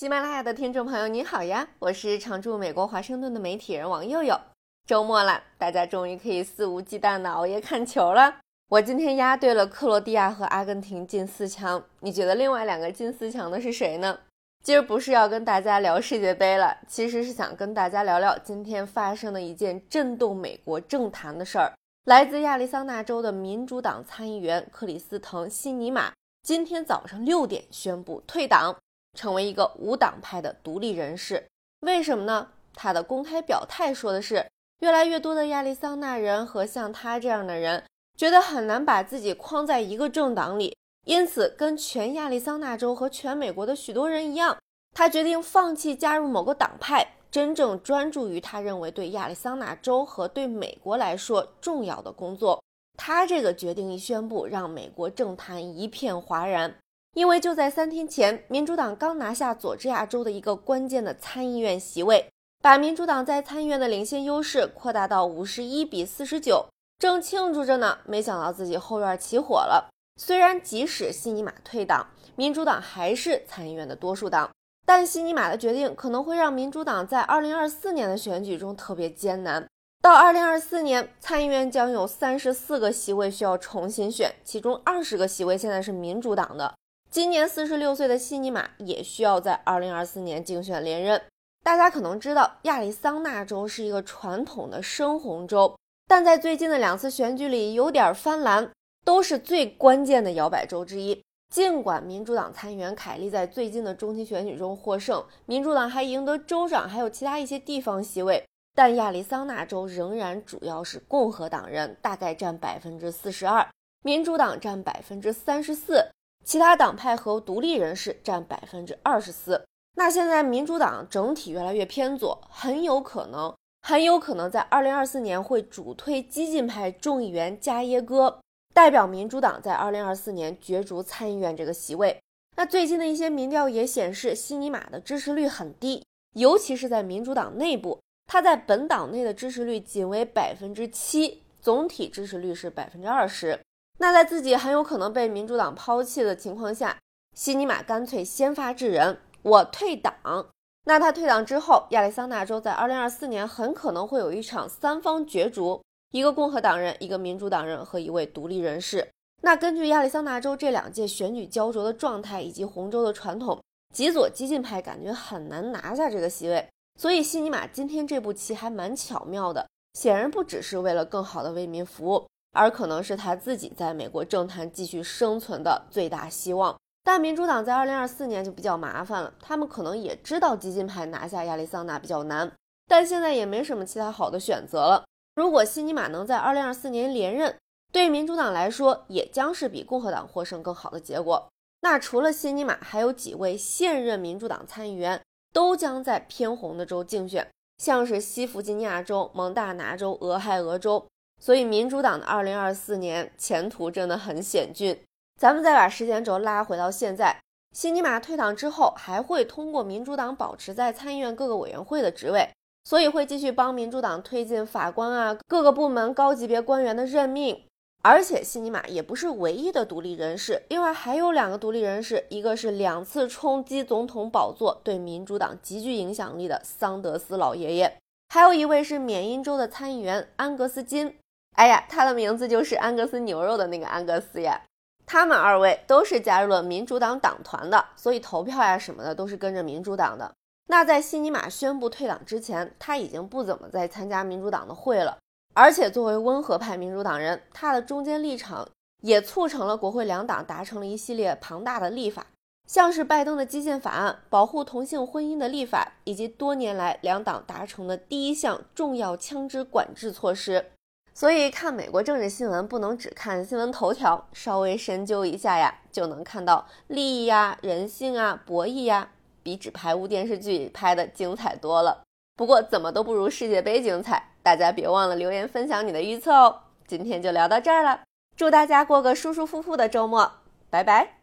喜马拉雅的听众朋友，你好呀！我是常驻美国华盛顿的媒体人王佑佑。周末了，大家终于可以肆无忌惮的熬夜看球了。我今天押对了克罗地亚和阿根廷进四强，你觉得另外两个进四强的是谁呢？今儿不是要跟大家聊世界杯了，其实是想跟大家聊聊今天发生的一件震动美国政坛的事儿。来自亚利桑那州的民主党参议员克里斯滕·西尼玛今天早上六点宣布退党。成为一个无党派的独立人士，为什么呢？他的公开表态说的是，越来越多的亚利桑那人和像他这样的人，觉得很难把自己框在一个政党里，因此跟全亚利桑那州和全美国的许多人一样，他决定放弃加入某个党派，真正专注于他认为对亚利桑那州和对美国来说重要的工作。他这个决定一宣布，让美国政坛一片哗然。因为就在三天前，民主党刚拿下佐治亚州的一个关键的参议院席位，把民主党在参议院的领先优势扩大到五十一比四十九。正庆祝着呢，没想到自己后院起火了。虽然即使西尼玛退党，民主党还是参议院的多数党，但西尼玛的决定可能会让民主党在二零二四年的选举中特别艰难。到二零二四年，参议院将有三十四个席位需要重新选，其中二十个席位现在是民主党的。今年四十六岁的西尼玛也需要在二零二四年竞选连任。大家可能知道，亚利桑那州是一个传统的深红州，但在最近的两次选举里有点翻蓝，都是最关键的摇摆州之一。尽管民主党参议员凯利在最近的中期选举中获胜，民主党还赢得州长还有其他一些地方席位，但亚利桑那州仍然主要是共和党人，大概占百分之四十二，民主党占百分之三十四。其他党派和独立人士占百分之二十四。那现在民主党整体越来越偏左，很有可能，很有可能在二零二四年会主推激进派众议员加耶戈，代表民主党在二零二四年角逐参议院这个席位。那最近的一些民调也显示，西尼玛的支持率很低，尤其是在民主党内部，他在本党内的支持率仅为百分之七，总体支持率是百分之二十。那在自己很有可能被民主党抛弃的情况下，西尼玛干脆先发制人，我退党。那他退党之后，亚利桑那州在二零二四年很可能会有一场三方角逐，一个共和党人，一个民主党人和一位独立人士。那根据亚利桑那州这两届选举焦灼的状态以及红州的传统，极左激进派感觉很难拿下这个席位。所以西尼玛今天这步棋还蛮巧妙的，显然不只是为了更好的为民服务。而可能是他自己在美国政坛继续生存的最大希望。但民主党在二零二四年就比较麻烦了，他们可能也知道激进派拿下亚利桑那比较难，但现在也没什么其他好的选择了。如果西尼玛能在二零二四年连任，对民主党来说也将是比共和党获胜更好的结果。那除了西尼玛，还有几位现任民主党参议员都将在偏红的州竞选，像是西弗吉尼亚州、蒙大拿州、俄亥俄州。所以，民主党的二零二四年前途真的很险峻。咱们再把时间轴拉回到现在，西尼玛退党之后，还会通过民主党保持在参议院各个委员会的职位，所以会继续帮民主党推进法官啊各个部门高级别官员的任命。而且，西尼玛也不是唯一的独立人士，另外还有两个独立人士，一个是两次冲击总统宝座、对民主党极具影响力的桑德斯老爷爷，还有一位是缅因州的参议员安格斯金。哎呀，他的名字就是安格斯牛肉的那个安格斯呀。他们二位都是加入了民主党党团的，所以投票呀什么的都是跟着民主党的。那在西尼玛宣布退党之前，他已经不怎么再参加民主党的会了。而且作为温和派民主党人，他的中间立场也促成了国会两党达成了一系列庞大的立法，像是拜登的基建法案、保护同性婚姻的立法，以及多年来两党达成的第一项重要枪支管制措施。所以看美国政治新闻不能只看新闻头条，稍微深究一下呀，就能看到利益呀、人性啊、博弈呀，比纸牌屋电视剧拍的精彩多了。不过怎么都不如世界杯精彩，大家别忘了留言分享你的预测哦。今天就聊到这儿了，祝大家过个舒舒服服的周末，拜拜。